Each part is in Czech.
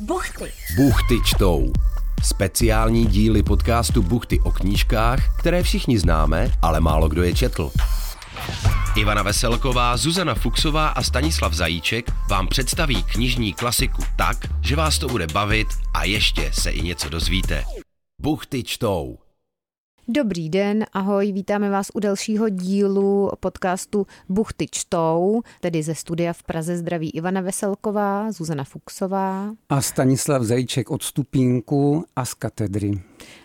Buchty. Buchty čtou. Speciální díly podcastu Buchty o knížkách, které všichni známe, ale málo kdo je četl. Ivana Veselková, Zuzana Fuxová a Stanislav Zajíček vám představí knižní klasiku tak, že vás to bude bavit a ještě se i něco dozvíte. Buchty čtou. Dobrý den, ahoj, vítáme vás u dalšího dílu podcastu Buchty čtou, tedy ze studia v Praze zdraví Ivana Veselková, Zuzana Fuxová. A Stanislav Zajíček od stupínku a z katedry.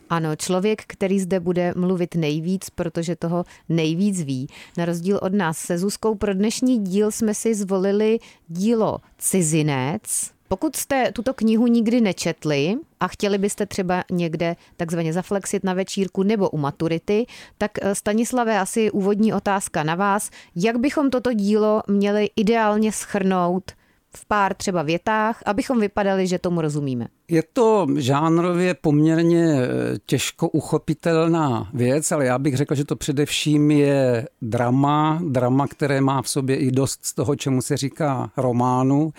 Ano, člověk, který zde bude mluvit nejvíc, protože toho nejvíc ví. Na rozdíl od nás se Zuzkou pro dnešní díl jsme si zvolili dílo Cizinec, pokud jste tuto knihu nikdy nečetli a chtěli byste třeba někde takzvaně zaflexit na večírku nebo u maturity, tak eh, Stanislave asi úvodní otázka na vás. Jak bychom toto dílo měli ideálně schrnout v pár třeba větách, abychom vypadali, že tomu rozumíme? Je to žánrově poměrně eh, těžko uchopitelná věc, ale já bych řekl, že to především je drama, drama, které má v sobě i dost z toho, čemu se říká románu.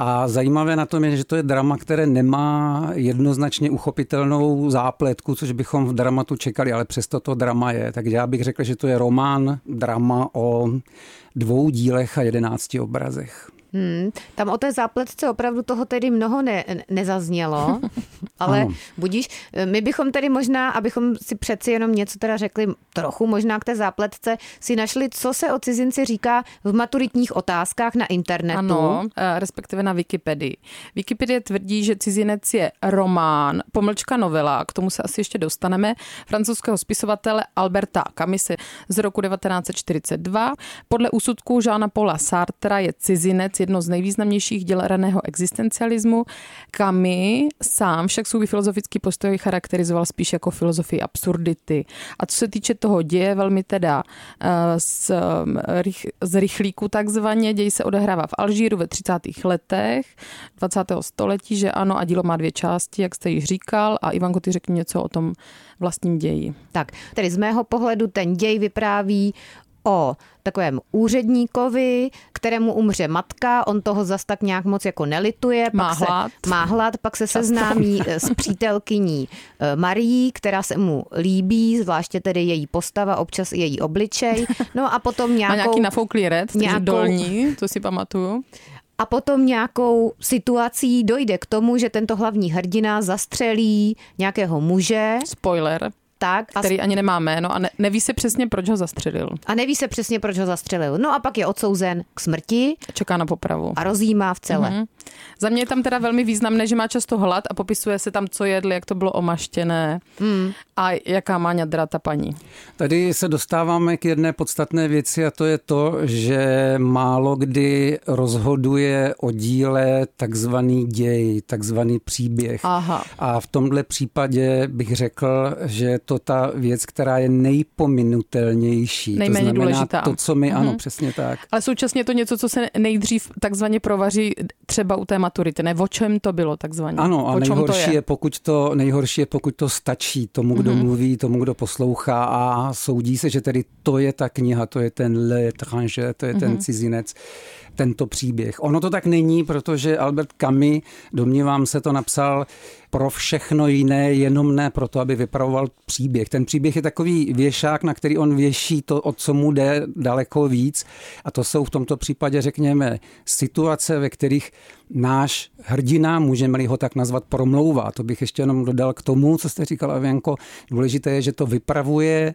A zajímavé na tom je, že to je drama, které nemá jednoznačně uchopitelnou zápletku, což bychom v dramatu čekali, ale přesto to drama je. Takže já bych řekl, že to je román, drama o dvou dílech a jedenácti obrazech. Hmm, tam o té zápletce opravdu toho tedy mnoho ne, nezaznělo, ale ano. budíš, my bychom tedy možná, abychom si přeci jenom něco teda řekli trochu možná k té zápletce, si našli, co se o cizinci říká v maturitních otázkách na internetu. Ano, eh, respektive na Wikipedii. Wikipedie tvrdí, že cizinec je román, pomlčka novela, k tomu se asi ještě dostaneme, francouzského spisovatele Alberta Camise z roku 1942. Podle úsudku Žána Paula Sartra je cizinec jedno z nejvýznamnějších děl raného existencialismu. Kami sám však svůj filozofický postoj charakterizoval spíš jako filozofii absurdity. A co se týče toho děje, velmi teda eh, z, z rychlíku takzvaně, děj se odehrává v Alžíru ve 30. letech 20. století, že ano, a dílo má dvě části, jak jste již říkal. A Ivanko, ty řekni něco o tom vlastním ději. Tak, tedy z mého pohledu ten děj vypráví o takovém úředníkovi, kterému umře matka, on toho zas tak nějak moc jako nelituje. Má pak hlad. Se, má hlad, pak se Často. seznámí eh, s přítelkyní eh, Marí, která se mu líbí, zvláště tedy její postava, občas i její obličej. No a potom nějakou... Má nějaký nafouklý red, nějakou, dolní, to si pamatuju. A potom nějakou situací dojde k tomu, že tento hlavní hrdina zastřelí nějakého muže. Spoiler tak. Který ani nemá jméno a ne, neví se přesně, proč ho zastřelil. A neví se přesně, proč ho zastřelil. No a pak je odsouzen k smrti. Čeká na popravu. A rozjímá v celé. Mm-hmm. Za mě je tam teda velmi významné, že má často hlad a popisuje se tam, co jedli, jak to bylo omaštěné mm. a jaká má ňadra ta paní. Tady se dostáváme k jedné podstatné věci a to je to, že málo kdy rozhoduje o díle takzvaný děj, takzvaný příběh. Aha. A v tomhle případě bych řekl, že to ta věc, která je nejpominutelnější. Nejméně to znamená důležitá. to, co my, mm-hmm. ano, přesně tak. Ale současně to něco, co se nejdřív takzvaně provaří třeba u té maturity, ne? O čem to bylo takzvaně? Ano, a nejhorší to je? je, pokud to, nejhorší je, pokud to stačí tomu, kdo mm-hmm. mluví, tomu, kdo poslouchá a soudí se, že tedy to je ta kniha, to je ten l'étranger, to je mm-hmm. ten mhm. cizinec tento příběh. Ono to tak není, protože Albert Camus, domnívám se, to napsal pro všechno jiné, jenom ne proto, aby vypravoval příběh. Ten příběh je takový věšák, na který on věší to, o co mu jde daleko víc. A to jsou v tomto případě, řekněme, situace, ve kterých náš hrdina, můžeme-li ho tak nazvat, promlouvá. To bych ještě jenom dodal k tomu, co jste říkala, Avěnko. Důležité je, že to vypravuje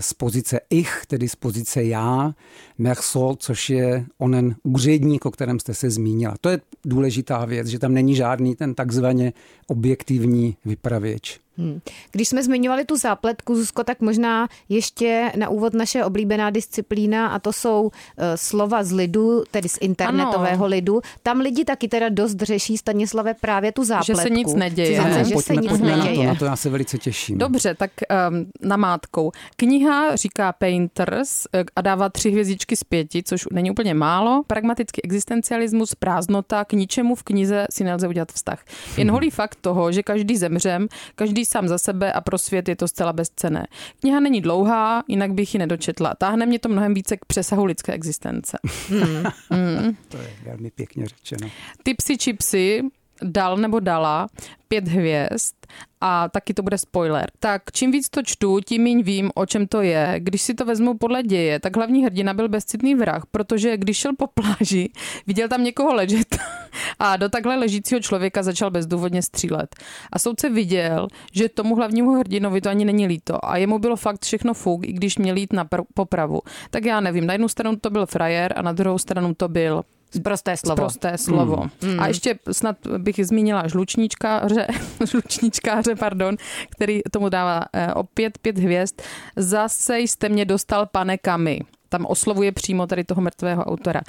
z pozice ich, tedy z pozice já, Mersol, což je onen úředník, o kterém jste se zmínila. To je důležitá věc, že tam není žádný ten takzvaně objektivní vypravěč. Hmm. Když jsme zmiňovali tu zápletku, Zuzko, tak možná ještě na úvod naše oblíbená disciplína a to jsou uh, slova z lidu, tedy z internetového ano. lidu. Tam lidi taky teda dost řeší, Stanislave, právě tu zápletku. Že se nic neděje. Cizince, že pojďme, se nic pojďme neděje. Na to, na to já se velice těším. Dobře, tak um, namátkou. Kniha říká Painters eh, a dává tři hvězdičky z pěti, což není úplně málo. Pragmatický existencialismus, prázdnota, k ničemu v knize si nelze udělat vztah. Jen holý fakt toho, že každý zemřem, každý sám za sebe a pro svět je to zcela bezcené. Kniha není dlouhá, jinak bych ji nedočetla. Táhne mě to mnohem více k přesahu lidské existence. Hmm. Hmm. To je velmi pěkně řečeno. Tipsy chipsy dal nebo dala pět hvězd a taky to bude spoiler. Tak čím víc to čtu, tím méně vím, o čem to je. Když si to vezmu podle děje, tak hlavní hrdina byl bezcitný vrah, protože když šel po pláži, viděl tam někoho ležet a do takhle ležícího člověka začal bezdůvodně střílet. A soudce viděl, že tomu hlavnímu hrdinovi to ani není líto a jemu bylo fakt všechno fuk, i když měl jít na pr- popravu. Tak já nevím, na jednu stranu to byl frajer a na druhou stranu to byl Prosté slovo. Prosté slovo. Mm. A ještě snad bych zmínila žlučníčkáře, žlučníčkáře, pardon, který tomu dává eh, opět pět hvězd. Zase jste mě dostal, pane Kamy tam oslovuje přímo tady toho mrtvého autora.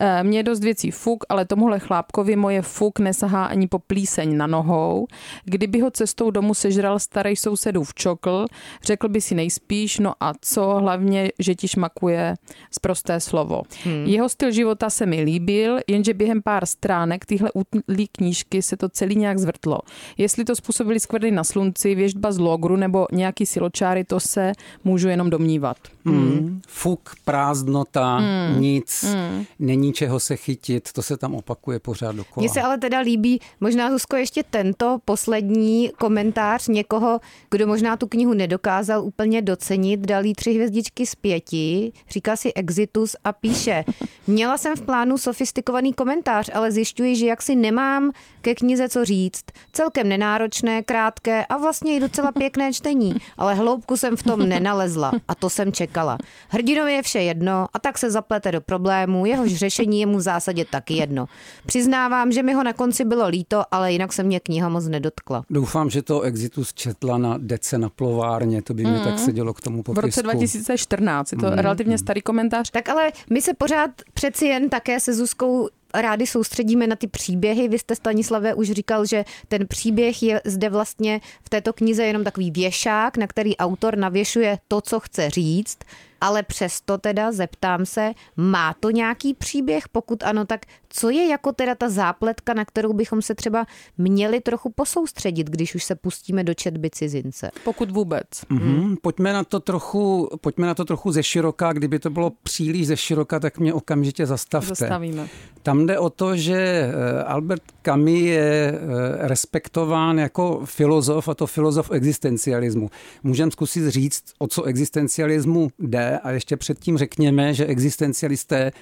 Eh, mně je dost věcí fuk, ale tomuhle chlápkovi moje fuk nesahá ani po plíseň na nohou. Kdyby ho cestou domů sežral starý sousedův čokl, řekl by si nejspíš, no a co, hlavně, že ti šmakuje z prosté slovo. Hmm. Jeho styl života se mi líbil, jenže během pár stránek tyhle útlý knížky se to celý nějak zvrtlo. Jestli to způsobili skvrny na slunci, věžba z logru nebo nějaký siločáry, to se můžu jenom domnívat. Hmm. Fuk, prázdnota, hmm. nic, hmm. není čeho se chytit, to se tam opakuje pořád dokola. Mně se ale teda líbí, možná Zuzko, ještě tento poslední komentář někoho, kdo možná tu knihu nedokázal úplně docenit, dal jí tři hvězdičky z pěti, říká si Exitus a píše, měla jsem v plánu sofistikovaný komentář, ale zjišťuji, že jaksi nemám ke knize co říct. Celkem nenáročné, krátké a vlastně i docela pěkné čtení, ale hloubku jsem v tom nenalezla a to jsem čekala. Hrdinovi je vše jedno a tak se zaplete do problému, jehož řešení je mu v zásadě taky jedno. Přiznávám, že mi ho na konci bylo líto, ale jinak se mě kniha moc nedotkla. Doufám, že to Exitus četla na dece na plovárně, to by mě mm. tak sedělo k tomu popisku. V roce 2014, je to mm. relativně starý komentář. Tak ale my se pořád přeci jen také se Zuzkou rádi soustředíme na ty příběhy. Vy jste Stanislave už říkal, že ten příběh je zde vlastně v této knize jenom takový věšák, na který autor navěšuje to, co chce říct ale přesto teda zeptám se, má to nějaký příběh? Pokud ano, tak co je jako teda ta zápletka, na kterou bychom se třeba měli trochu posoustředit, když už se pustíme do četby cizince? Pokud vůbec. Mm-hmm. Hmm. Pojďme, na to trochu, pojďme na to trochu ze široka. Kdyby to bylo příliš ze široka, tak mě okamžitě zastavte. Zastavíme. Tam jde o to, že eh, Albert Camus je eh, respektován jako filozof, a to filozof existencialismu. Můžeme zkusit říct, o co existencialismu jde a ještě předtím řekněme, že existencialisté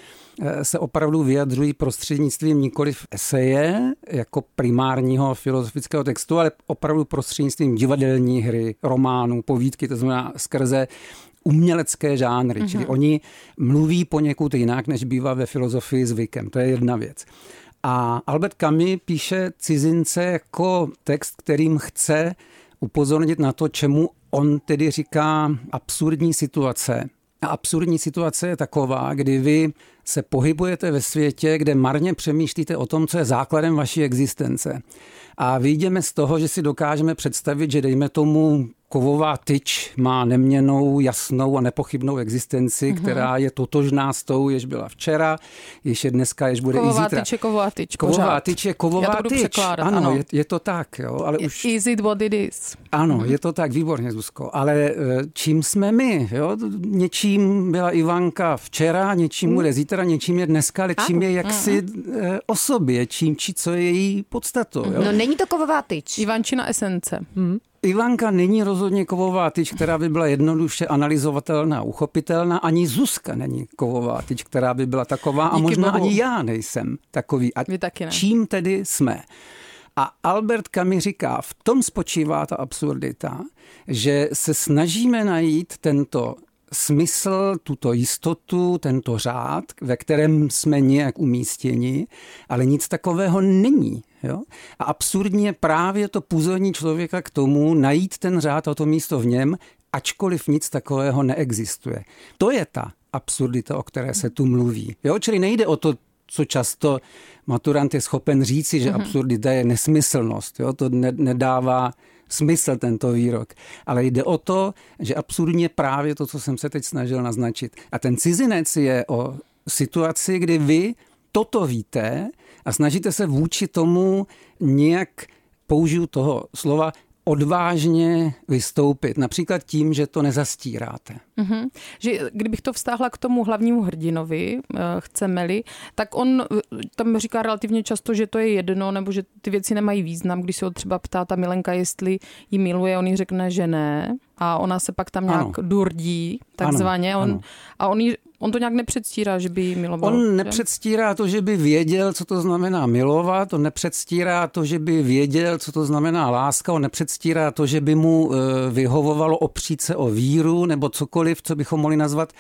eh, se opravdu vyjadřují prostřednictvím nikoli v eseje jako primárního filozofického textu, ale opravdu prostřednictvím divadelní hry, románů, povídky, to znamená skrze umělecké žánry, mm-hmm. čili oni mluví poněkud jinak, než bývá ve filozofii zvykem. To je jedna věc. A Albert Camus píše cizince jako text, kterým chce upozornit na to, čemu on tedy říká absurdní situace, a absurdní situace je taková, kdy vy se pohybujete ve světě, kde marně přemýšlíte o tom, co je základem vaší existence. A vyjdeme z toho, že si dokážeme představit, že dejme tomu kovová tyč má neměnou, jasnou a nepochybnou existenci, mm-hmm. která je totožná s tou, jež byla včera, jež je dneska, jež bude kovová i zítra. Tyč je kovová tyč, Kovová tyč je kovová Já to tyč. Ano, ano. Je, je to tak, jo, ale už... Is it what it is? Ano, mm-hmm. je to tak, výborně, Zuzko. Ale eh, čím jsme my, jo? Něčím byla Ivanka včera, něčím mm. bude zítra, něčím je dneska, ale čím je jaksi mm-hmm. o sobě, čím či co je její podstatou. Jo? No není to kovová tyč. Ivančina esence. Mm. Ivanka není rozhodně kovová tyč, která by byla jednoduše analyzovatelná, uchopitelná. Ani Zuzka není kovová tyč, která by byla taková. A Díky možná Bohu. ani já nejsem takový. A Vy taky ne. čím tedy jsme? A Albert Camus říká, v tom spočívá ta absurdita, že se snažíme najít tento smysl, tuto jistotu, tento řád, ve kterém jsme nějak umístěni, ale nic takového není. Jo? A absurdní je právě to půzení člověka k tomu najít ten řád a to místo v něm, ačkoliv nic takového neexistuje. To je ta absurdita, o které se tu mluví. Jo? Čili nejde o to, co často maturant je schopen říci, že mm-hmm. absurdita je nesmyslnost. Jo? To ne- nedává smysl tento výrok. Ale jde o to, že absurdně právě to, co jsem se teď snažil naznačit. A ten cizinec je o situaci, kdy vy toto víte a snažíte se vůči tomu nějak použiju toho slova odvážně vystoupit. Například tím, že to nezastíráte. Mm-hmm. Že kdybych to vztáhla k tomu hlavnímu hrdinovi, eh, chceme-li, tak on eh, tam říká relativně často, že to je jedno, nebo že ty věci nemají význam. Když se ho třeba ptá ta Milenka, jestli ji miluje, on jí řekne, že ne. A ona se pak tam nějak ano. durdí, takzvaně. Ano, on, ano. A on jí On to nějak nepředstírá, že by miloval. On nepředstírá to, že by věděl, co to znamená milovat, on nepředstírá to, že by věděl, co to znamená láska, on nepředstírá to, že by mu eh, vyhovovalo opřít se o víru nebo cokoliv, co bychom mohli nazvat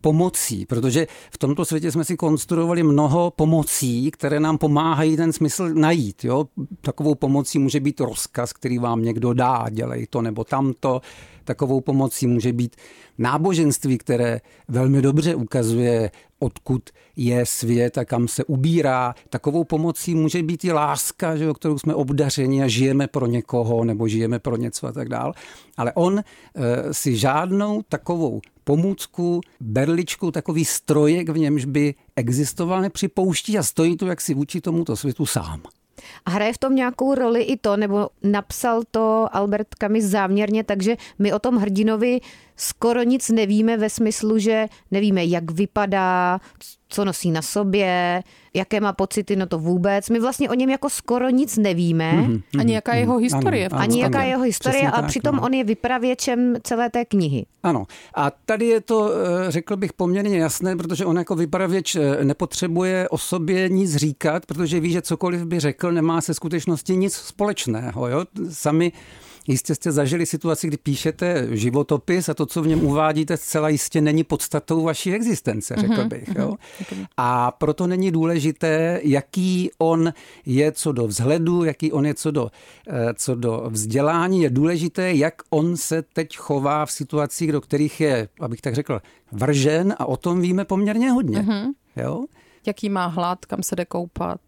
pomocí, protože v tomto světě jsme si konstruovali mnoho pomocí, které nám pomáhají ten smysl najít. Jo? Takovou pomocí může být rozkaz, který vám někdo dá, dělej to nebo tamto. Takovou pomocí může být náboženství, které velmi dobře ukazuje, odkud je svět a kam se ubírá. Takovou pomocí může být i láska, že, o kterou jsme obdařeni a žijeme pro někoho nebo žijeme pro něco a tak dál. Ale on e, si žádnou takovou pomůcku, berličku, takový strojek, v němž by existoval, nepřipouští a stojí tu jaksi vůči tomuto světu sám. A hraje v tom nějakou roli i to, nebo napsal to Albert Camus záměrně, takže my o tom hrdinovi skoro nic nevíme ve smyslu, že nevíme, jak vypadá, co nosí na sobě, jaké má pocity, no to vůbec. My vlastně o něm jako skoro nic nevíme. Mm-hmm, Ani jaká je jeho historie. Ano, Ani jaká je jeho historie, ale tak, přitom no. on je vypravěčem celé té knihy. Ano. A tady je to, eh, řekl bych, poměrně jasné, protože on jako vypravěč eh, nepotřebuje o sobě nic říkat, protože ví, že cokoliv by řekl, nemá se skutečnosti nic společného. Jo? Sami Jistě jste zažili situaci, kdy píšete životopis a to, co v něm uvádíte, zcela jistě není podstatou vaší existence, řekl mhm, bych. Jo? Mhm. A proto není důležité, jaký on je co do vzhledu, jaký on je co do, eh, co do vzdělání. Je důležité, jak on se teď chová v situacích, do kterých je, abych tak řekl, vržen a o tom víme poměrně hodně. Mm-hmm. Jo? Jaký má hlad, kam se jde koupat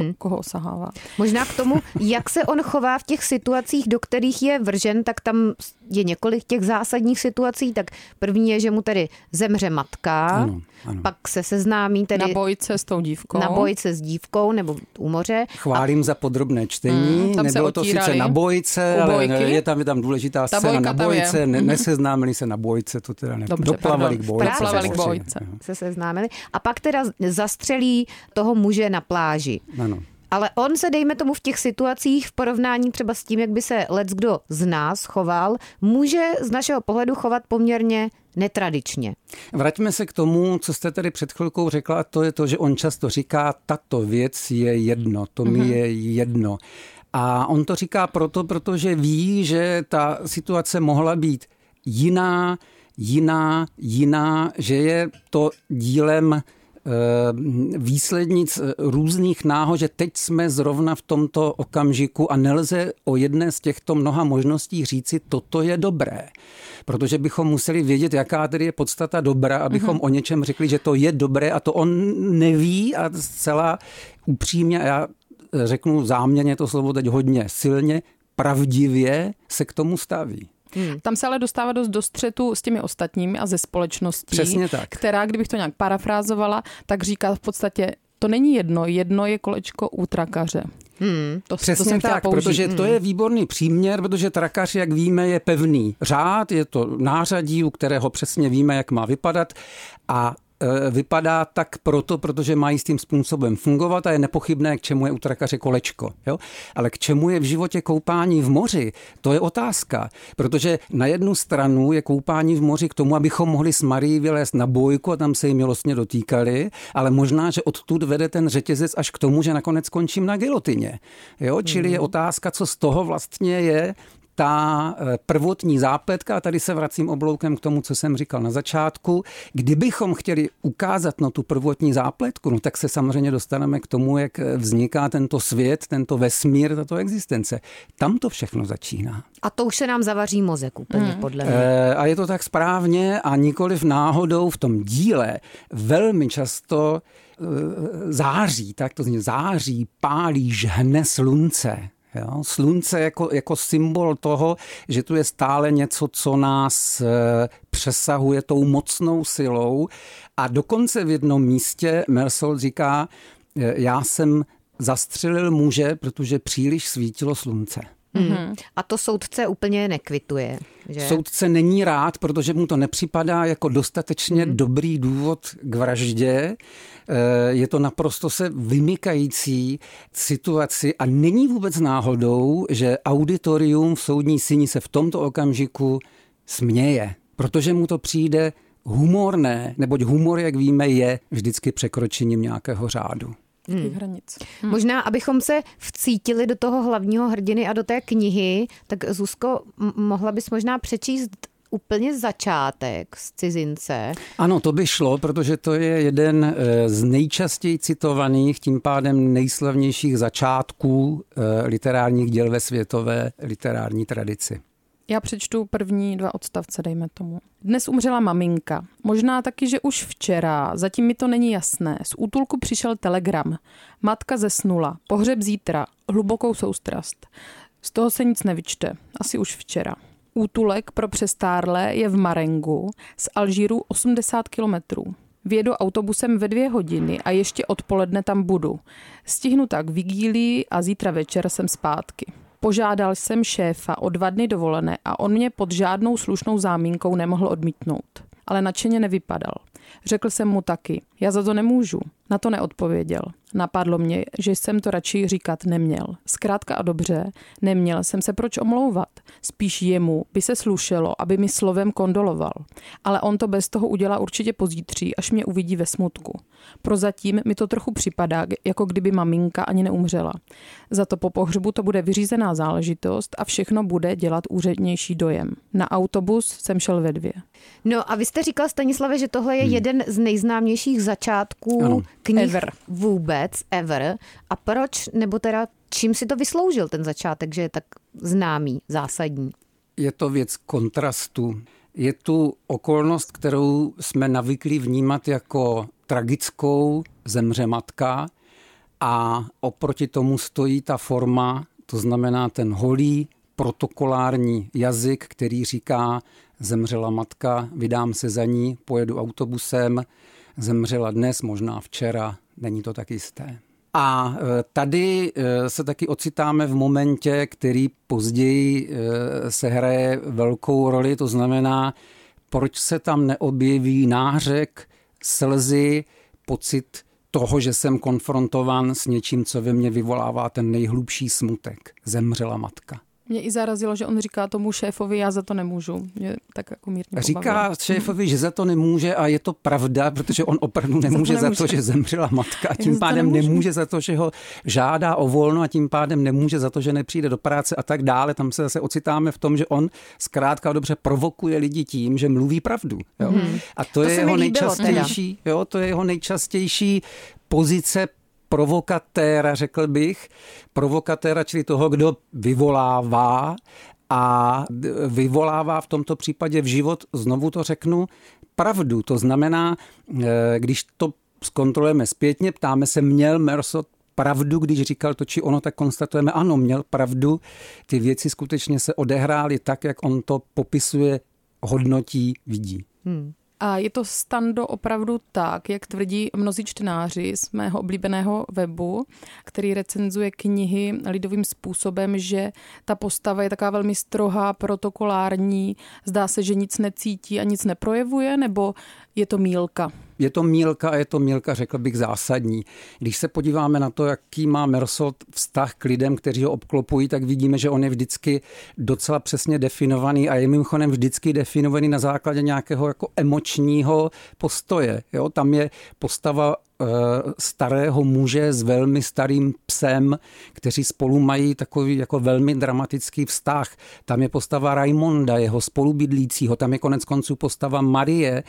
hmm. koho osahává. Možná k tomu, jak se on chová v těch situacích, do kterých je vržen, tak tam je několik těch zásadních situací. Tak první je, že mu tedy zemře matka, ano, ano. pak se seznámí tedy... Na bojce s tou dívkou. Na bojce s dívkou nebo u moře. Chválím a... za podrobné čtení. Hmm, Nebylo to sice na bojce, ale je tam, je tam důležitá Ta scéna na bojce. Ne, mhm. neseznámili se na bojce, to teda ne. Dobře, Doplavali k bojce. Doplavali k bojce. Se seznámili. A pak teda zastřelí toho muže na pláži. Ano. Ale on se, dejme tomu, v těch situacích v porovnání třeba s tím, jak by se lec kdo z nás choval, může z našeho pohledu chovat poměrně netradičně. Vraťme se k tomu, co jste tady před chvilkou řekla, a to je to, že on často říká, tato věc je jedno, to mi mm-hmm. je jedno. A on to říká proto, protože ví, že ta situace mohla být jiná, jiná, jiná, že je to dílem výslednic eh, různých náhod, že teď jsme zrovna v tomto okamžiku a nelze o jedné z těchto mnoha možností říci, toto je dobré. Protože bychom museli vědět, jaká tedy je podstata dobra, abychom mm-hmm. o něčem řekli, že to je dobré a to on neví a zcela upřímně, já řeknu záměrně to slovo teď hodně silně, pravdivě se k tomu staví. Hmm. Tam se ale dostává dost do střetu s těmi ostatními a ze společností, Přesně tak. která, kdybych to nějak parafrázovala, tak říká v podstatě, to není jedno, jedno je kolečko u trakaře. Hmm, to, Přesně to jsem tak, použít. protože hmm. to je výborný příměr, protože trakař, jak víme, je pevný řád, je to nářadí, u kterého přesně víme, jak má vypadat a vypadá tak proto, protože má jistým způsobem fungovat a je nepochybné, k čemu je u trakaře kolečko. Jo? Ale k čemu je v životě koupání v moři, to je otázka. Protože na jednu stranu je koupání v moři k tomu, abychom mohli s Marí vylézt na bojku a tam se jí milostně dotýkali, ale možná, že odtud vede ten řetězec až k tomu, že nakonec skončím na gilotině. Jo? Čili je mhm. otázka, co z toho vlastně je ta eh, prvotní zápletka, a tady se vracím obloukem k tomu, co jsem říkal na začátku, kdybychom chtěli ukázat na tu prvotní zápletku, no tak se samozřejmě dostaneme k tomu, jak vzniká tento svět, tento vesmír, tato existence. Tam to všechno začíná. A to už se nám zavaří mozek úplně, hmm. podle mě. E, a je to tak správně a nikoliv náhodou v tom díle velmi často e, září, tak to zní, září, pálí, žhne slunce. Jo? Slunce jako, jako symbol toho, že tu je stále něco, co nás e, přesahuje tou mocnou silou. A dokonce v jednom místě Mersol říká, e, já jsem zastřelil muže, protože příliš svítilo slunce. Hmm. A to soudce úplně nekvituje. Že? Soudce není rád, protože mu to nepřipadá jako dostatečně hmm. dobrý důvod k vraždě. Eh, je to naprosto se vymykající situaci a není vůbec náhodou, že auditorium v soudní síni se v tomto okamžiku směje, protože mu to přijde humorné, neboť humor, jak víme, je vždycky překročením nějakého řádu. Hmm. hranic. Hmm. Možná, abychom se vcítili do toho hlavního hrdiny a do té knihy, tak Zuzko, mohla bys možná přečíst úplně začátek z cizince. Ano, to by šlo, protože to je jeden eh, z nejčastěji citovaných, tím pádem nejslavnějších začátků eh, literárních děl ve světové literární tradici. Já přečtu první dva odstavce, dejme tomu. Dnes umřela maminka. Možná taky, že už včera, zatím mi to není jasné. Z útulku přišel telegram. Matka zesnula. Pohřeb zítra. Hlubokou soustrast. Z toho se nic nevyčte. Asi už včera. Útulek pro přestárlé je v Marengu z Alžíru 80 kilometrů. Vědu autobusem ve dvě hodiny a ještě odpoledne tam budu. Stihnu tak vigílii a zítra večer jsem zpátky. Požádal jsem šéfa o dva dny dovolené a on mě pod žádnou slušnou zámínkou nemohl odmítnout. Ale nadšeně nevypadal. Řekl jsem mu taky, já za to nemůžu. Na to neodpověděl. Napadlo mě, že jsem to radši říkat neměl. Zkrátka a dobře, neměl jsem se proč omlouvat. Spíš jemu by se slušelo, aby mi slovem kondoloval. Ale on to bez toho udělá určitě pozítří, až mě uvidí ve smutku. Prozatím mi to trochu připadá, jako kdyby maminka ani neumřela. Za to po pohřbu to bude vyřízená záležitost a všechno bude dělat úřednější dojem. Na autobus jsem šel ve dvě. No a vy jste říkal, Stanislave, že tohle je hmm. jeden z nejznámějších začátků ano. knih ever. vůbec, ever. A proč, nebo teda čím si to vysloužil ten začátek, že je tak známý, zásadní? Je to věc kontrastu. Je tu okolnost, kterou jsme navyklí vnímat jako tragickou, zemře matka a oproti tomu stojí ta forma, to znamená ten holý protokolární jazyk, který říká, zemřela matka, vydám se za ní, pojedu autobusem, zemřela dnes, možná včera, není to tak jisté. A e, tady e, se taky ocitáme v momentě, který později e, se hraje velkou roli, to znamená, proč se tam neobjeví nářek, slzy, pocit toho, že jsem konfrontován s něčím, co ve mně vyvolává ten nejhlubší smutek. Zemřela matka. Mě i zarazilo, že on říká tomu šéfovi, já za to nemůžu. Mě tak jako mírně Říká pobavilo. šéfovi, že za to nemůže a je to pravda, protože on opravdu nemůže za to, nemůže. za to že zemřela matka a tím pádem nemůže za to, že ho žádá o volno a tím pádem nemůže za to, že nepřijde do práce a tak dále. Tam se zase ocitáme v tom, že on zkrátka dobře provokuje lidi tím, že mluví pravdu. Jo? Hmm. A to, to je jeho nejčastější, jo, to je jeho nejčastější pozice provokatéra, řekl bych, provokatéra, čili toho, kdo vyvolává a vyvolává v tomto případě v život, znovu to řeknu, pravdu. To znamená, eh, když to zkontrolujeme zpětně, ptáme se, měl Mersot pravdu, když říkal to či ono, tak konstatujeme, ano, měl pravdu. Ty věci skutečně se odehrály tak, jak on to popisuje, hodnotí, vidí. Hmm. A je to stando opravdu tak, jak tvrdí mnozí čtenáři z mého oblíbeného webu, který recenzuje knihy lidovým způsobem, že ta postava je taková velmi strohá, protokolární, zdá se, že nic necítí a nic neprojevuje, nebo je to mílka? Je to mílka a je to mílka, řekl bych, zásadní. Když se podíváme na to, jaký má Mersot vztah k lidem, kteří ho obklopují, tak vidíme, že on je vždycky docela přesně definovaný a je mimochodem vždycky definovaný na základě nějakého jako emočního postoje. Jo? Tam je postava starého muže s velmi starým psem, kteří spolu mají takový jako velmi dramatický vztah. Tam je postava Raimonda, jeho spolubydlícího, tam je konec konců postava Marie.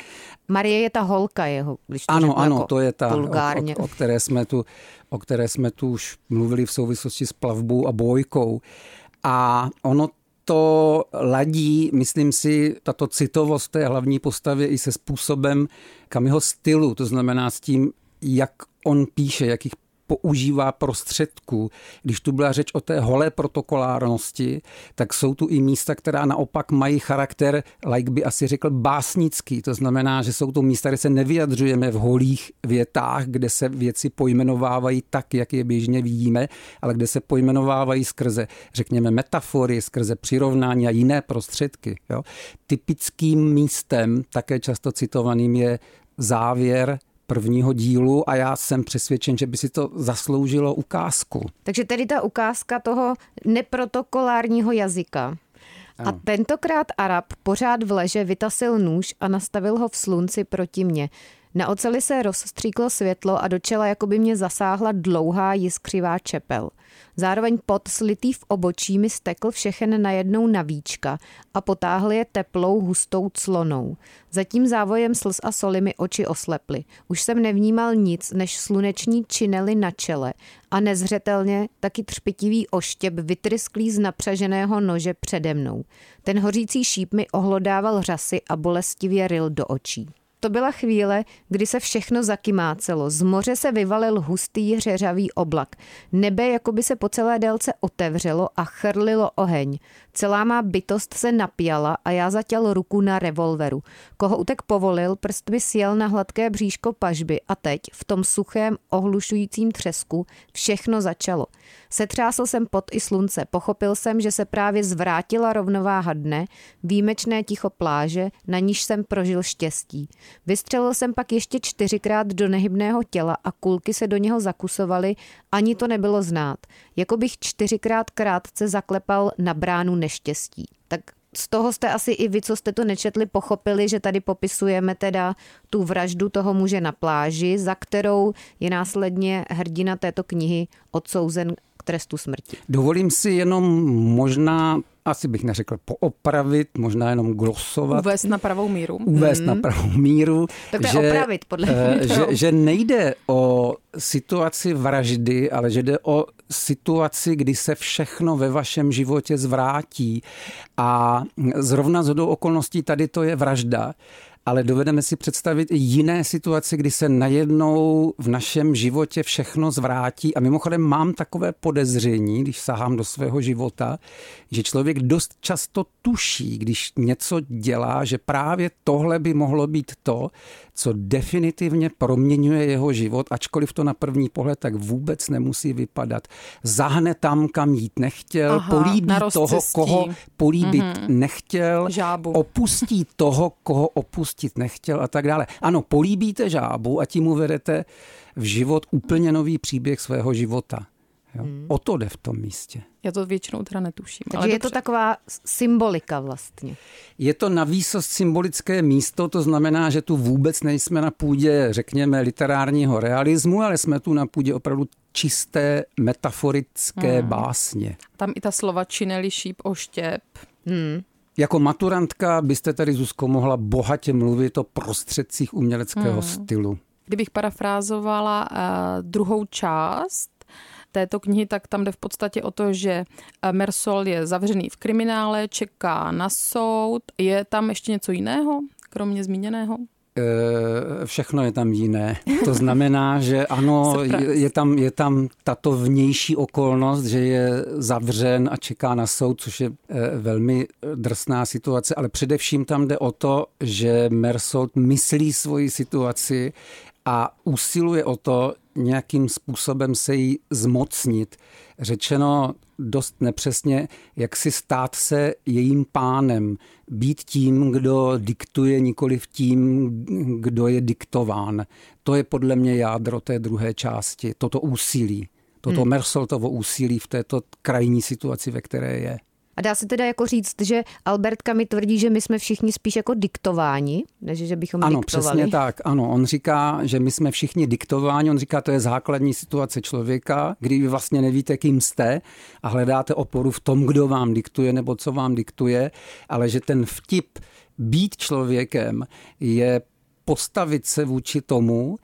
Marie je ta holka jeho, když to Ano, ano, jako to je ta, o, o, o, které jsme tu, o které jsme tu už mluvili v souvislosti s plavbou a bojkou. A ono to ladí, myslím si, tato citovost té hlavní postavy i se způsobem kam jeho stylu, to znamená s tím, jak on píše, jakých používá prostředků. Když tu byla řeč o té holé protokolárnosti, tak jsou tu i místa, která naopak mají charakter, like by asi řekl, básnický. To znamená, že jsou to místa, kde se nevyjadřujeme v holých větách, kde se věci pojmenovávají tak, jak je běžně vidíme, ale kde se pojmenovávají skrze, řekněme, metafory, skrze přirovnání a jiné prostředky. Jo. Typickým místem, také často citovaným, je závěr prvního dílu a já jsem přesvědčen, že by si to zasloužilo ukázku. Takže tedy ta ukázka toho neprotokolárního jazyka. A tentokrát Arab pořád v leže vytasil nůž a nastavil ho v slunci proti mně. Na oceli se rozstříklo světlo a do čela jako by mě zasáhla dlouhá jiskřivá čepel. Zároveň pot slitý v obočí mi stekl všechen najednou na víčka a potáhl je teplou hustou clonou. Zatím závojem slz a soli mi oči osleply. Už jsem nevnímal nic než sluneční činely na čele a nezřetelně taky třpitivý oštěp vytrysklý z napřaženého nože přede mnou. Ten hořící šíp mi ohlodával řasy a bolestivě ryl do očí. To byla chvíle, kdy se všechno zakymácelo. Z moře se vyvalil hustý řeřavý oblak. Nebe jako by se po celé délce otevřelo a chrlilo oheň. Celá má bytost se napěla a já zatěl ruku na revolveru. Koho utek povolil, prst mi sjel na hladké bříško pažby a teď, v tom suchém, ohlušujícím třesku, všechno začalo. Setřásl jsem pot i slunce, pochopil jsem, že se právě zvrátila rovnováha dne, výjimečné ticho pláže, na níž jsem prožil štěstí. Vystřelil jsem pak ještě čtyřikrát do nehybného těla a kulky se do něho zakusovaly, ani to nebylo znát. Jako bych čtyřikrát krátce zaklepal na bránu neštěstí. Tak z toho jste asi i vy, co jste to nečetli, pochopili, že tady popisujeme teda tu vraždu toho muže na pláži, za kterou je následně hrdina této knihy odsouzen k trestu smrti. Dovolím si jenom možná asi bych neřekl poopravit, možná jenom glosovat. Uvést na pravou míru. Uvést mm. na pravou míru. Tak to že, je opravit, podle mě. Že, že nejde o situaci vraždy, ale že jde o situaci, kdy se všechno ve vašem životě zvrátí. A zrovna z okolností tady to je vražda ale dovedeme si představit i jiné situace, kdy se najednou v našem životě všechno zvrátí. A mimochodem mám takové podezření, když sahám do svého života, že člověk dost často tuší, když něco dělá, že právě tohle by mohlo být to, co definitivně proměňuje jeho život, ačkoliv to na první pohled tak vůbec nemusí vypadat. Zahne tam, kam jít nechtěl, Aha, políbí toho, koho políbit mm-hmm. nechtěl, Žábu. opustí toho, koho opustit nechtěl a tak dále. Ano, políbíte žábu a tím uvedete v život úplně nový příběh svého života. Jo? Hmm. O to jde v tom místě. Já to většinou teda netuším. Takže ale je dobře. to taková symbolika vlastně. Je to na výsost symbolické místo, to znamená, že tu vůbec nejsme na půdě, řekněme, literárního realismu, ale jsme tu na půdě opravdu čisté metaforické hmm. básně. Tam i ta slova čineli šíp oštěp. Hmm. Jako maturantka byste tady, Zuzko, mohla bohatě mluvit o prostředcích uměleckého hmm. stylu. Kdybych parafrázovala uh, druhou část, této knihy, tak tam jde v podstatě o to, že eh, Mersol je zavřený v kriminále, čeká na soud. Je tam ještě něco jiného, kromě zmíněného? Eh, všechno je tam jiné. To znamená, že ano, je tam, je tam tato vnější okolnost, že je zavřen a čeká na soud, což je eh, velmi drsná situace, ale především tam jde o to, že Mersold myslí svoji situaci a usiluje o to nějakým způsobem se jí zmocnit. Řečeno dost nepřesně, jak si stát se jejím pánem, být tím, kdo diktuje, nikoli v tím, kdo je diktován. To je podle mě jádro té druhé části, toto úsilí, toto hmm. Mersoltovo úsilí v této krajní situaci, ve které je. A dá se teda jako říct, že Albertka mi tvrdí, že my jsme všichni spíš jako diktováni, než že bychom ano, diktovali. Ano, přesně tak. Ano, on říká, že my jsme všichni diktováni. On říká, to je základní situace člověka, kdy vy vlastně nevíte, kým jste a hledáte oporu v tom, kdo vám diktuje nebo co vám diktuje, ale že ten vtip být člověkem je postavit se vůči tomu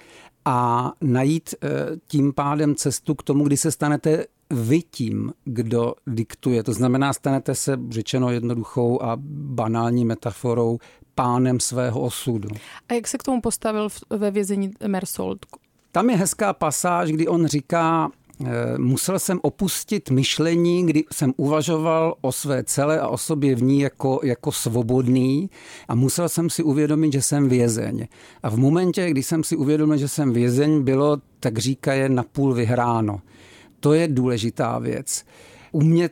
a najít eh, tím pádem cestu k tomu, kdy se stanete vy tím, kdo diktuje. To znamená, stanete se, řečeno jednoduchou a banální metaforou, pánem svého osudu. A jak se k tomu postavil ve vězení Mersold? Tam je hezká pasáž, kdy on říká, Eh, musel jsem opustit myšlení, kdy jsem uvažoval o své celé a o sobě v ní jako, jako svobodný a musel jsem si uvědomit, že jsem vězeň. A v momentě, kdy jsem si uvědomil, že jsem vězeň, bylo, tak říkaje, napůl vyhráno. To je důležitá věc umět,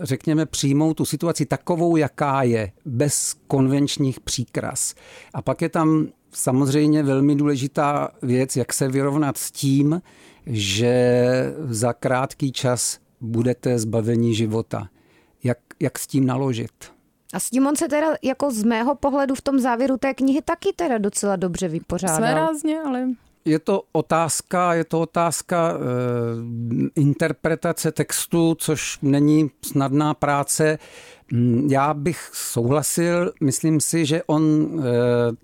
řekněme, přijmout tu situaci takovou, jaká je, bez konvenčních příkras. A pak je tam samozřejmě velmi důležitá věc, jak se vyrovnat s tím, že za krátký čas budete zbaveni života. Jak, jak s tím naložit? A s tím on se teda jako z mého pohledu v tom závěru té knihy taky teda docela dobře vypořádal. Své rázně, ale je to otázka, je to otázka e, interpretace textu, což není snadná práce. Mm, já bych souhlasil, myslím si, že on e,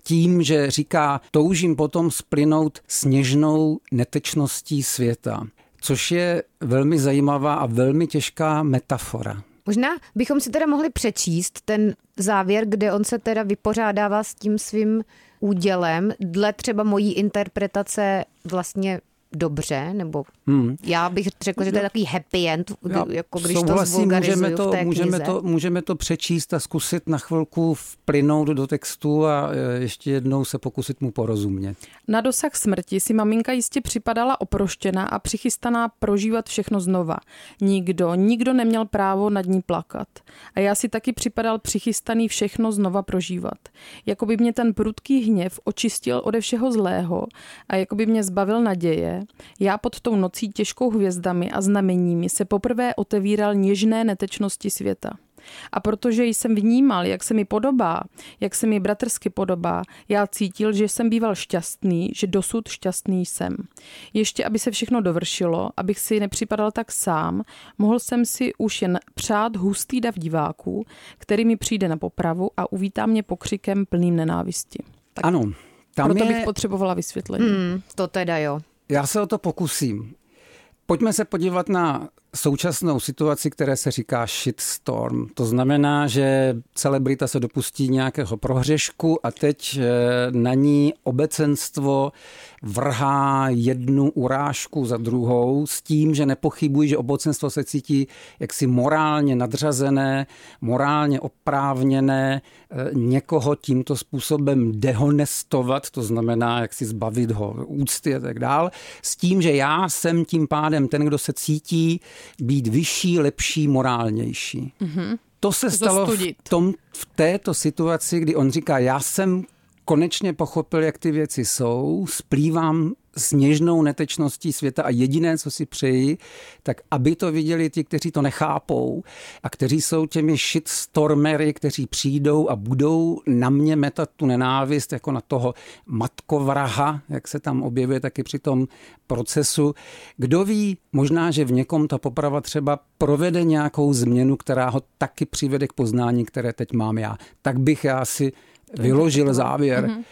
tím, že říká, toužím potom splynout sněžnou netečností světa, což je velmi zajímavá a velmi těžká metafora. Možná bychom si teda mohli přečíst ten závěr, kde on se teda vypořádává s tím svým údělem, dle třeba mojí interpretace vlastně dobře, nebo hmm. já bych řekl, že to je takový happy end, já jako když to můžeme to, v té můžeme to, můžeme to přečíst a zkusit na chvilku vplynout do textu a e, ještě jednou se pokusit mu porozumět. Na dosah smrti si maminka jistě připadala oproštěná a přichystaná prožívat všechno znova. Nikdo, nikdo neměl právo nad ní plakat. A já si taky připadal přichystaný všechno znova prožívat. Jako by mě ten prudký hněv očistil ode všeho zlého a jako by mě zbavil naděje, já pod tou nocí těžkou hvězdami a znameními se poprvé otevíral něžné netečnosti světa. A protože jsem vnímal, jak se mi podobá, jak se mi bratrsky podobá, já cítil, že jsem býval šťastný, že dosud šťastný jsem. Ještě, aby se všechno dovršilo, abych si nepřipadal tak sám, mohl jsem si už jen přát hustý dav diváků, který mi přijde na popravu a uvítá mě pokřikem plným nenávisti. Tak ano, tam proto je... bych potřebovala vysvětlení. Hmm, to teda jo. Já se o to pokusím. Pojďme se podívat na současnou situaci, které se říká shitstorm. To znamená, že celebrita se dopustí nějakého prohřešku a teď eh, na ní obecenstvo vrhá jednu urážku za druhou s tím, že nepochybují, že obecenstvo se cítí jaksi morálně nadřazené, morálně oprávněné, eh, někoho tímto způsobem dehonestovat, to znamená, jak si zbavit ho úcty a tak dál, s tím, že já jsem tím pádem ten, kdo se cítí být vyšší, lepší, morálnější. Mm-hmm. To se stalo v, tom, v této situaci, kdy on říká, já jsem konečně pochopil, jak ty věci jsou, splývám s něžnou netečností světa a jediné, co si přeji, tak aby to viděli ti, kteří to nechápou a kteří jsou těmi shitstormery, kteří přijdou a budou na mě metat tu nenávist jako na toho matkovraha, jak se tam objevuje taky při tom procesu. Kdo ví, možná, že v někom ta poprava třeba provede nějakou změnu, která ho taky přivede k poznání, které teď mám já. Tak bych já si vyložil závěr, mm-hmm.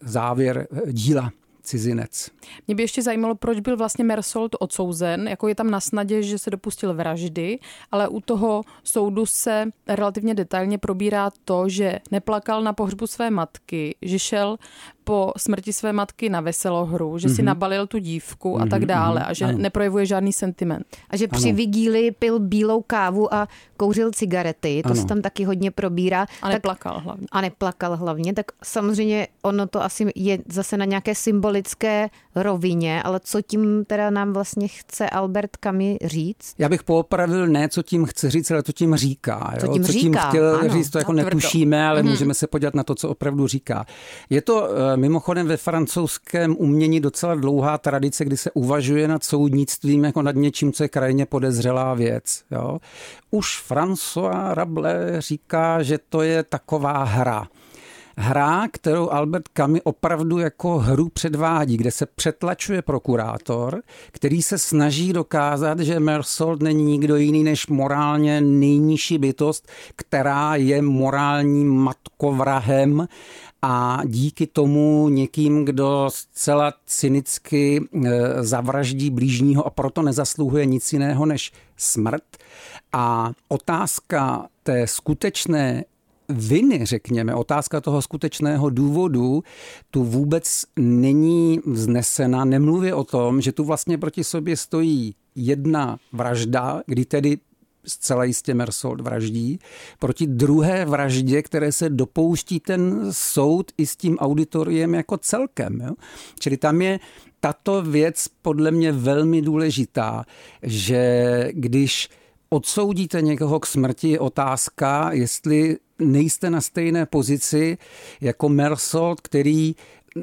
závěr eh, díla cizinec. Mě by ještě zajímalo, proč byl vlastně Mersold odsouzen. Jako je tam na snadě, že se dopustil vraždy, ale u toho soudu se relativně detailně probírá to, že neplakal na pohřbu své matky, že šel po smrti své matky na veselohru, že mm-hmm. si mhm. nabalil tu dívku mm-hmm, a tak mhm, dále mm-hmm, a že ano. neprojevuje žádný sentiment. A že při vigíli pil bílou kávu a kouřil cigarety, to ano. se tam taky hodně probírá. A neplakal tak, hlavně. A neplakal hlavně, tak samozřejmě ono to asi je zase na nějaké symbolické rovině, ale co tím teda nám vlastně chce Albert Kami říct? Já bych poopravil ne, co tím chce říct, ale to tím říká. Jo? Co tím, co tím říká, chtěl ano, říct, to jako no, netušíme, ale mm. můžeme se podívat na to, co opravdu říká. Je to eh, mimochodem ve francouzském umění docela dlouhá tradice, kdy se uvažuje nad soudnictvím jako nad něčím, co je krajně podezřelá věc. Jo? Už François Rabelais říká, že to je taková hra hra, kterou Albert Camus opravdu jako hru předvádí, kde se přetlačuje prokurátor, který se snaží dokázat, že Mersault není nikdo jiný než morálně nejnižší bytost, která je morálním matkovrahem a díky tomu někým, kdo zcela cynicky e, zavraždí blížního a proto nezasluhuje nic jiného než smrt. A otázka té skutečné viny, řekněme, otázka toho skutečného důvodu, tu vůbec není vznesena. Nemluví o tom, že tu vlastně proti sobě stojí jedna vražda, kdy tedy zcela jistě Mersold vraždí, proti druhé vraždě, které se dopouští ten soud i s tím auditoriem jako celkem. Jo? Čili tam je tato věc podle mě velmi důležitá, že když odsoudíte někoho k smrti, je otázka, jestli nejste na stejné pozici jako Mersold, který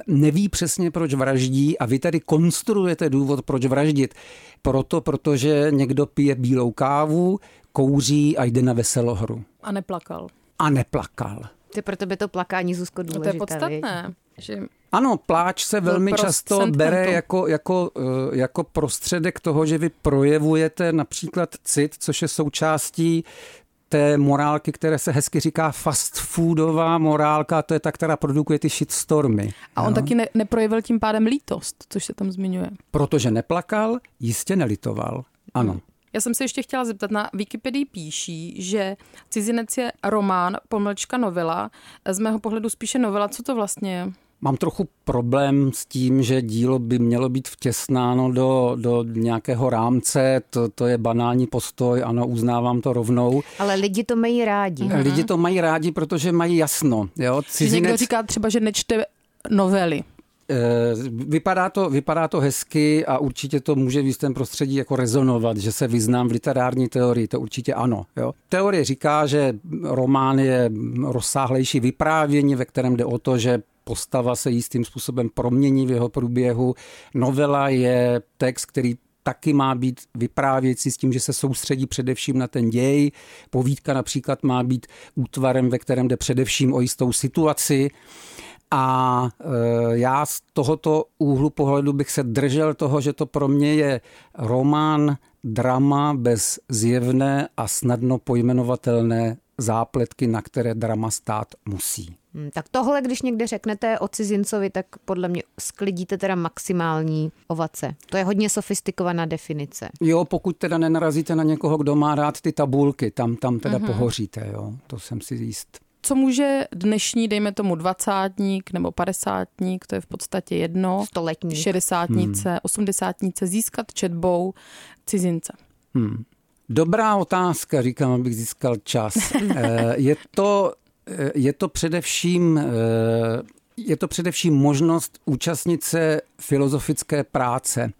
neví přesně, proč vraždí a vy tady konstruujete důvod, proč vraždit. Proto, protože někdo pije bílou kávu, kouří a jde na veselohru. A neplakal. A neplakal. Ty pro tebe to plakání, Zuzko, důležité. No to je podstatné. Že ano, pláč se velmi často bere jako, jako, eh, jako prostředek toho, že vy projevujete například cit, což je součástí té morálky, které se hezky říká fast foodová morálka, to je ta, která produkuje ty shitstormy. A on jo? taky ne, neprojevil tím pádem lítost, což se tam zmiňuje. Protože neplakal, jistě nelitoval. Ano. Hmm. Já jsem se ještě chtěla zeptat, na Wikipedii píší, že Cizinec je román, pomlčka novela. Z mého pohledu spíše novela. Co to vlastně je? Mám trochu problém s tím, že dílo by mělo být vtěsnáno do, do nějakého rámce, to, to je banální postoj, ano, uznávám to rovnou. Ale lidi to mají rádi. Mhm. Lidi to mají rádi, protože mají jasno. Jo? Cizinec... Někdo říká třeba, že nečte novely. Eh, vypadá to, vypadá to hezky a určitě to může v jistém prostředí jako rezonovat, že se vyznám v literární teorii, to určitě ano. Jo. Teorie říká, že román je rozsáhlejší vyprávění, ve kterém jde o to, že postava se jistým způsobem promění v jeho průběhu. Novela je text, který taky má být vyprávěcí s tím, že se soustředí především na ten děj. Povídka například má být útvarem, ve kterém jde především o jistou situaci. A e, já z tohoto úhlu pohledu bych se držel toho, že to pro mě je román, drama bez zjevné a snadno pojmenovatelné zápletky, na které drama stát musí. Hmm, tak tohle, když někde řeknete o cizincovi, tak podle mě sklidíte teda maximální ovace. To je hodně sofistikovaná definice. Jo, pokud teda nenarazíte na někoho, kdo má rád ty tabulky, tam, tam teda uh-huh. pohoříte, jo. To jsem si jist. Co může dnešní, dejme tomu dvacátník nebo padesátník, to je v podstatě jedno, stoletní, šedesátnice, hmm. osmdesátnice získat četbou cizince? Hmm. Dobrá otázka, říkám, abych získal čas. Eh, je to, eh, je to především eh, je to především možnost účastnit se filozofické práce.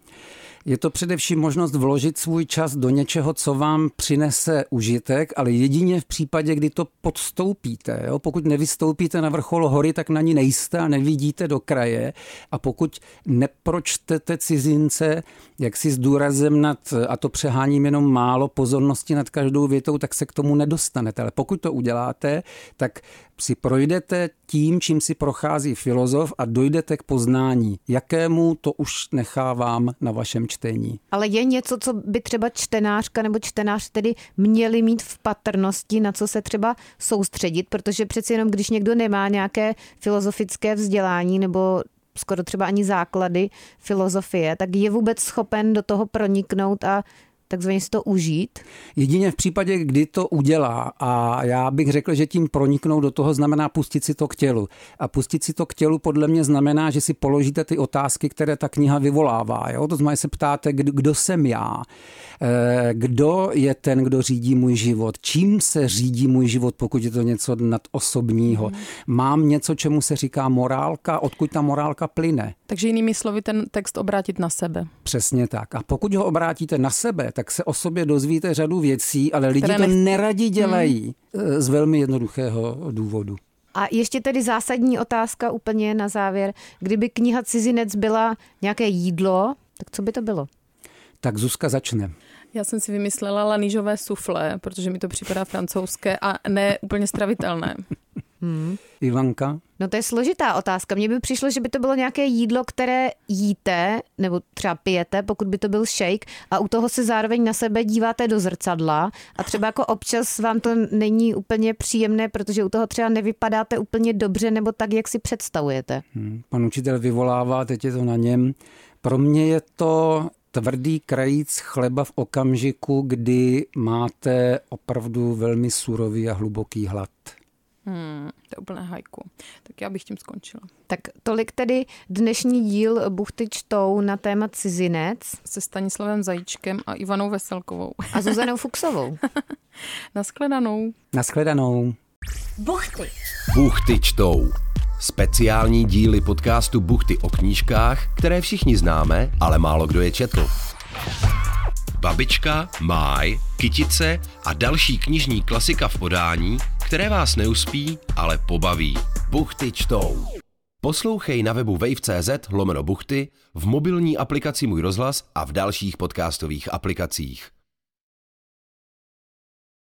Je to především možnost vložit svůj čas do něčeho, co vám přinese užitek, ale jedině v případě, kdy to podstoupíte. Jo? Pokud nevystoupíte na vrchol hory, tak na ní nejste a nevidíte do kraje. A pokud nepročtete cizince, jak si s důrazem nad, a to přeháním jenom málo pozornosti nad každou větou, tak se k tomu nedostanete. Ale pokud to uděláte, tak si projdete tím, čím si prochází filozof a dojdete k poznání. Jakému to už nechávám na vašem čtení. Ale je něco, co by třeba čtenářka nebo čtenář tedy měli mít v patrnosti, na co se třeba soustředit, protože přeci jenom, když někdo nemá nějaké filozofické vzdělání nebo skoro třeba ani základy filozofie, tak je vůbec schopen do toho proniknout a takzvaně si to užít? Jedině v případě, kdy to udělá a já bych řekl, že tím proniknout do toho znamená pustit si to k tělu. A pustit si to k tělu podle mě znamená, že si položíte ty otázky, které ta kniha vyvolává. Jo? To znamená, že se ptáte, kdo jsem já, eh, kdo je ten, kdo řídí můj život, čím se řídí můj život, pokud je to něco nadosobního. Mm. Mám něco, čemu se říká morálka, odkud ta morálka plyne. Takže jinými slovy ten text obrátit na sebe. Přesně tak. A pokud ho obrátíte na sebe, tak se o sobě dozvíte řadu věcí, ale lidi to neradi dělají hmm. z velmi jednoduchého důvodu. A ještě tedy zásadní otázka úplně na závěr. Kdyby kniha Cizinec byla nějaké jídlo, tak co by to bylo? Tak Zuzka začne. Já jsem si vymyslela lanížové sufle, protože mi to připadá francouzské a ne úplně stravitelné. Hmm. Ivanka? No to je složitá otázka. Mně by přišlo, že by to bylo nějaké jídlo, které jíte, nebo třeba pijete, pokud by to byl shake, a u toho se zároveň na sebe díváte do zrcadla a třeba jako občas vám to není úplně příjemné, protože u toho třeba nevypadáte úplně dobře nebo tak, jak si představujete. Hmm. Pan učitel vyvolává, teď je to na něm. Pro mě je to tvrdý krajíc chleba v okamžiku, kdy máte opravdu velmi surový a hluboký hlad. Hmm, to je úplné hajku. Tak já bych tím skončila. Tak tolik tedy dnešní díl Buchty čtou na téma cizinec. Se Stanislavem Zajíčkem a Ivanou Veselkovou. A Zuzanou Fuxovou. Naschledanou. Naschledanou. Buchty. Buchty čtou. Speciální díly podcastu Buchty o knížkách, které všichni známe, ale málo kdo je četl. Babička, Máj, Kytice a další knižní klasika v podání, které vás neuspí, ale pobaví. Buchty čtou. Poslouchej na webu wave.cz lomeno buchty, v mobilní aplikaci Můj rozhlas a v dalších podcastových aplikacích.